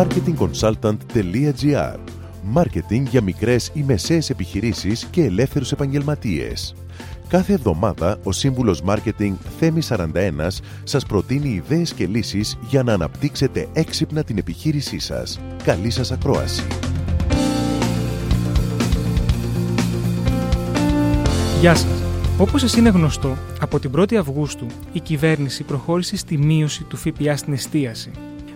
marketingconsultant.gr Μάρκετινγκ για μικρές ή μεσαίες επιχειρήσεις και ελεύθερους επαγγελματίες. Κάθε εβδομάδα ο σύμβουλος Μάρκετινγκ Θέμη 41 σας προτείνει ιδέες και λύσεις για να αναπτύξετε έξυπνα την επιχείρησή σας. Καλή σας ακρόαση! Γεια σας! Όπως σας είναι γνωστό, από την 1η Αυγούστου η κυβέρνηση προχώρησε στη μείωση του ΦΠΑ στην εστίαση.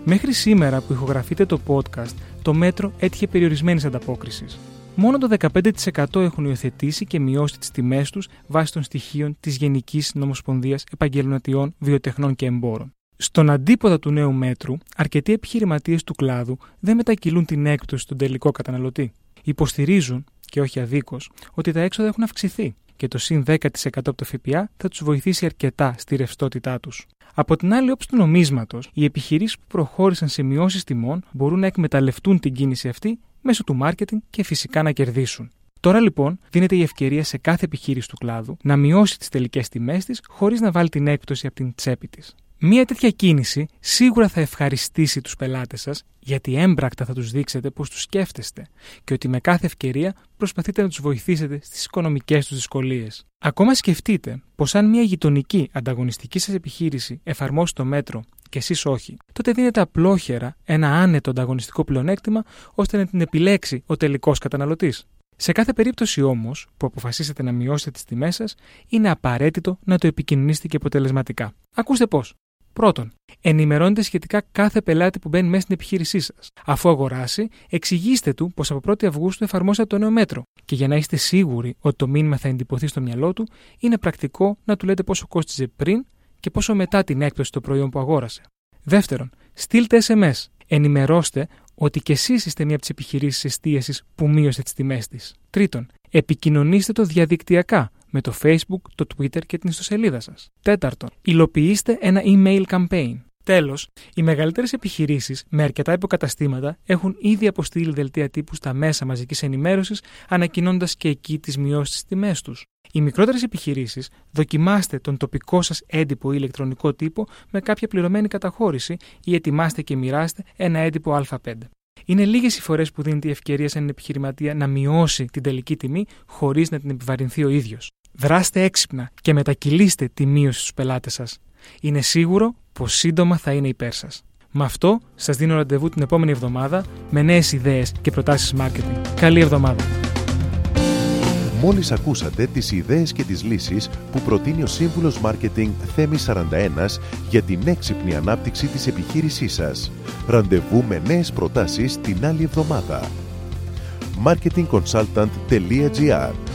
Μέχρι σήμερα που ηχογραφείτε το podcast, το μέτρο έτυχε περιορισμένης ανταπόκρισης. Μόνο το 15% έχουν υιοθετήσει και μειώσει τις τιμές τους βάσει των στοιχείων της Γενικής Νομοσπονδίας Επαγγελματιών Βιοτεχνών και Εμπόρων. Στον αντίποδα του νέου μέτρου, αρκετοί επιχειρηματίες του κλάδου δεν μετακυλούν την έκπτωση στον τελικό καταναλωτή. Υποστηρίζουν, και όχι αδίκως, ότι τα έξοδα έχουν αυξηθεί και το συν 10% από το ΦΠΑ θα τους βοηθήσει αρκετά στη ρευστότητά τους. Από την άλλη όψη του νομίσματος, οι επιχειρήσεις που προχώρησαν σε μειώσεις τιμών μπορούν να εκμεταλλευτούν την κίνηση αυτή μέσω του μάρκετινγκ και φυσικά να κερδίσουν. Τώρα λοιπόν δίνεται η ευκαιρία σε κάθε επιχείρηση του κλάδου να μειώσει τις τελικές τιμές της χωρίς να βάλει την έκπτωση από την τσέπη της. Μία τέτοια κίνηση σίγουρα θα ευχαριστήσει τους πελάτες σας, γιατί έμπρακτα θα τους δείξετε πώς τους σκέφτεστε και ότι με κάθε ευκαιρία προσπαθείτε να τους βοηθήσετε στις οικονομικές τους δυσκολίες. Ακόμα σκεφτείτε πως αν μια γειτονική ανταγωνιστική σας επιχείρηση εφαρμόσει το μέτρο και εσείς όχι, τότε δίνετε απλόχερα ένα άνετο ανταγωνιστικό πλεονέκτημα ώστε να την επιλέξει ο τελικός καταναλωτής. Σε κάθε περίπτωση όμως που αποφασίσετε να μειώσετε τις τιμές σας, είναι απαραίτητο να το επικοινωνήσετε και αποτελεσματικά. Ακούστε πώς. Πρώτον, ενημερώνετε σχετικά κάθε πελάτη που μπαίνει μέσα στην επιχείρησή σας. Αφού αγοράσει, εξηγήστε του πως από 1η Αυγούστου εφαρμόσατε το νέο μέτρο. Και για να είστε σίγουροι ότι το μήνυμα θα εντυπωθεί στο μυαλό του, είναι πρακτικό να του λέτε πόσο κόστιζε πριν και πόσο μετά την έκπτωση το προϊόν που αγόρασε. Δεύτερον, στείλτε SMS. Ενημερώστε ότι και εσείς είστε μία από τις επιχειρήσεις εστίασης που μείωσε τις τιμές της. Τρίτον, επικοινωνήστε το διαδικτυακά με το Facebook, το Twitter και την ιστοσελίδα σας. Τέταρτον, υλοποιήστε ένα email campaign. Τέλος, οι μεγαλύτερες επιχειρήσεις με αρκετά υποκαταστήματα έχουν ήδη αποστείλει δελτία τύπου στα μέσα μαζικής ενημέρωσης, ανακοινώντας και εκεί τις μειώσεις στις τιμές τους. Οι μικρότερες επιχειρήσεις δοκιμάστε τον τοπικό σας έντυπο ή ηλεκτρονικό τύπο με κάποια πληρωμένη καταχώρηση ή ετοιμάστε και μοιράστε ένα έντυπο Α5. Είναι λίγες οι φορές που δίνεται η ευκαιρία σε έναν επιχειρηματία να μειώσει την τελική τιμή χωρίς να την επιβαρυνθεί ο ίδιος. Δράστε έξυπνα και μετακυλήστε τη μείωση στους πελάτες σας. Είναι σίγουρο πως σύντομα θα είναι υπέρ σας. Με αυτό σας δίνω ραντεβού την επόμενη εβδομάδα με νέες ιδέες και προτάσεις marketing. Καλή εβδομάδα! Μόλις ακούσατε τις ιδέες και τις λύσεις που προτείνει ο Σύμβουλος Μάρκετινγκ Θέμη 41 για την έξυπνη ανάπτυξη της επιχείρησής σας. Ραντεβού με νέες προτάσεις την άλλη εβδομάδα. marketingconsultant.gr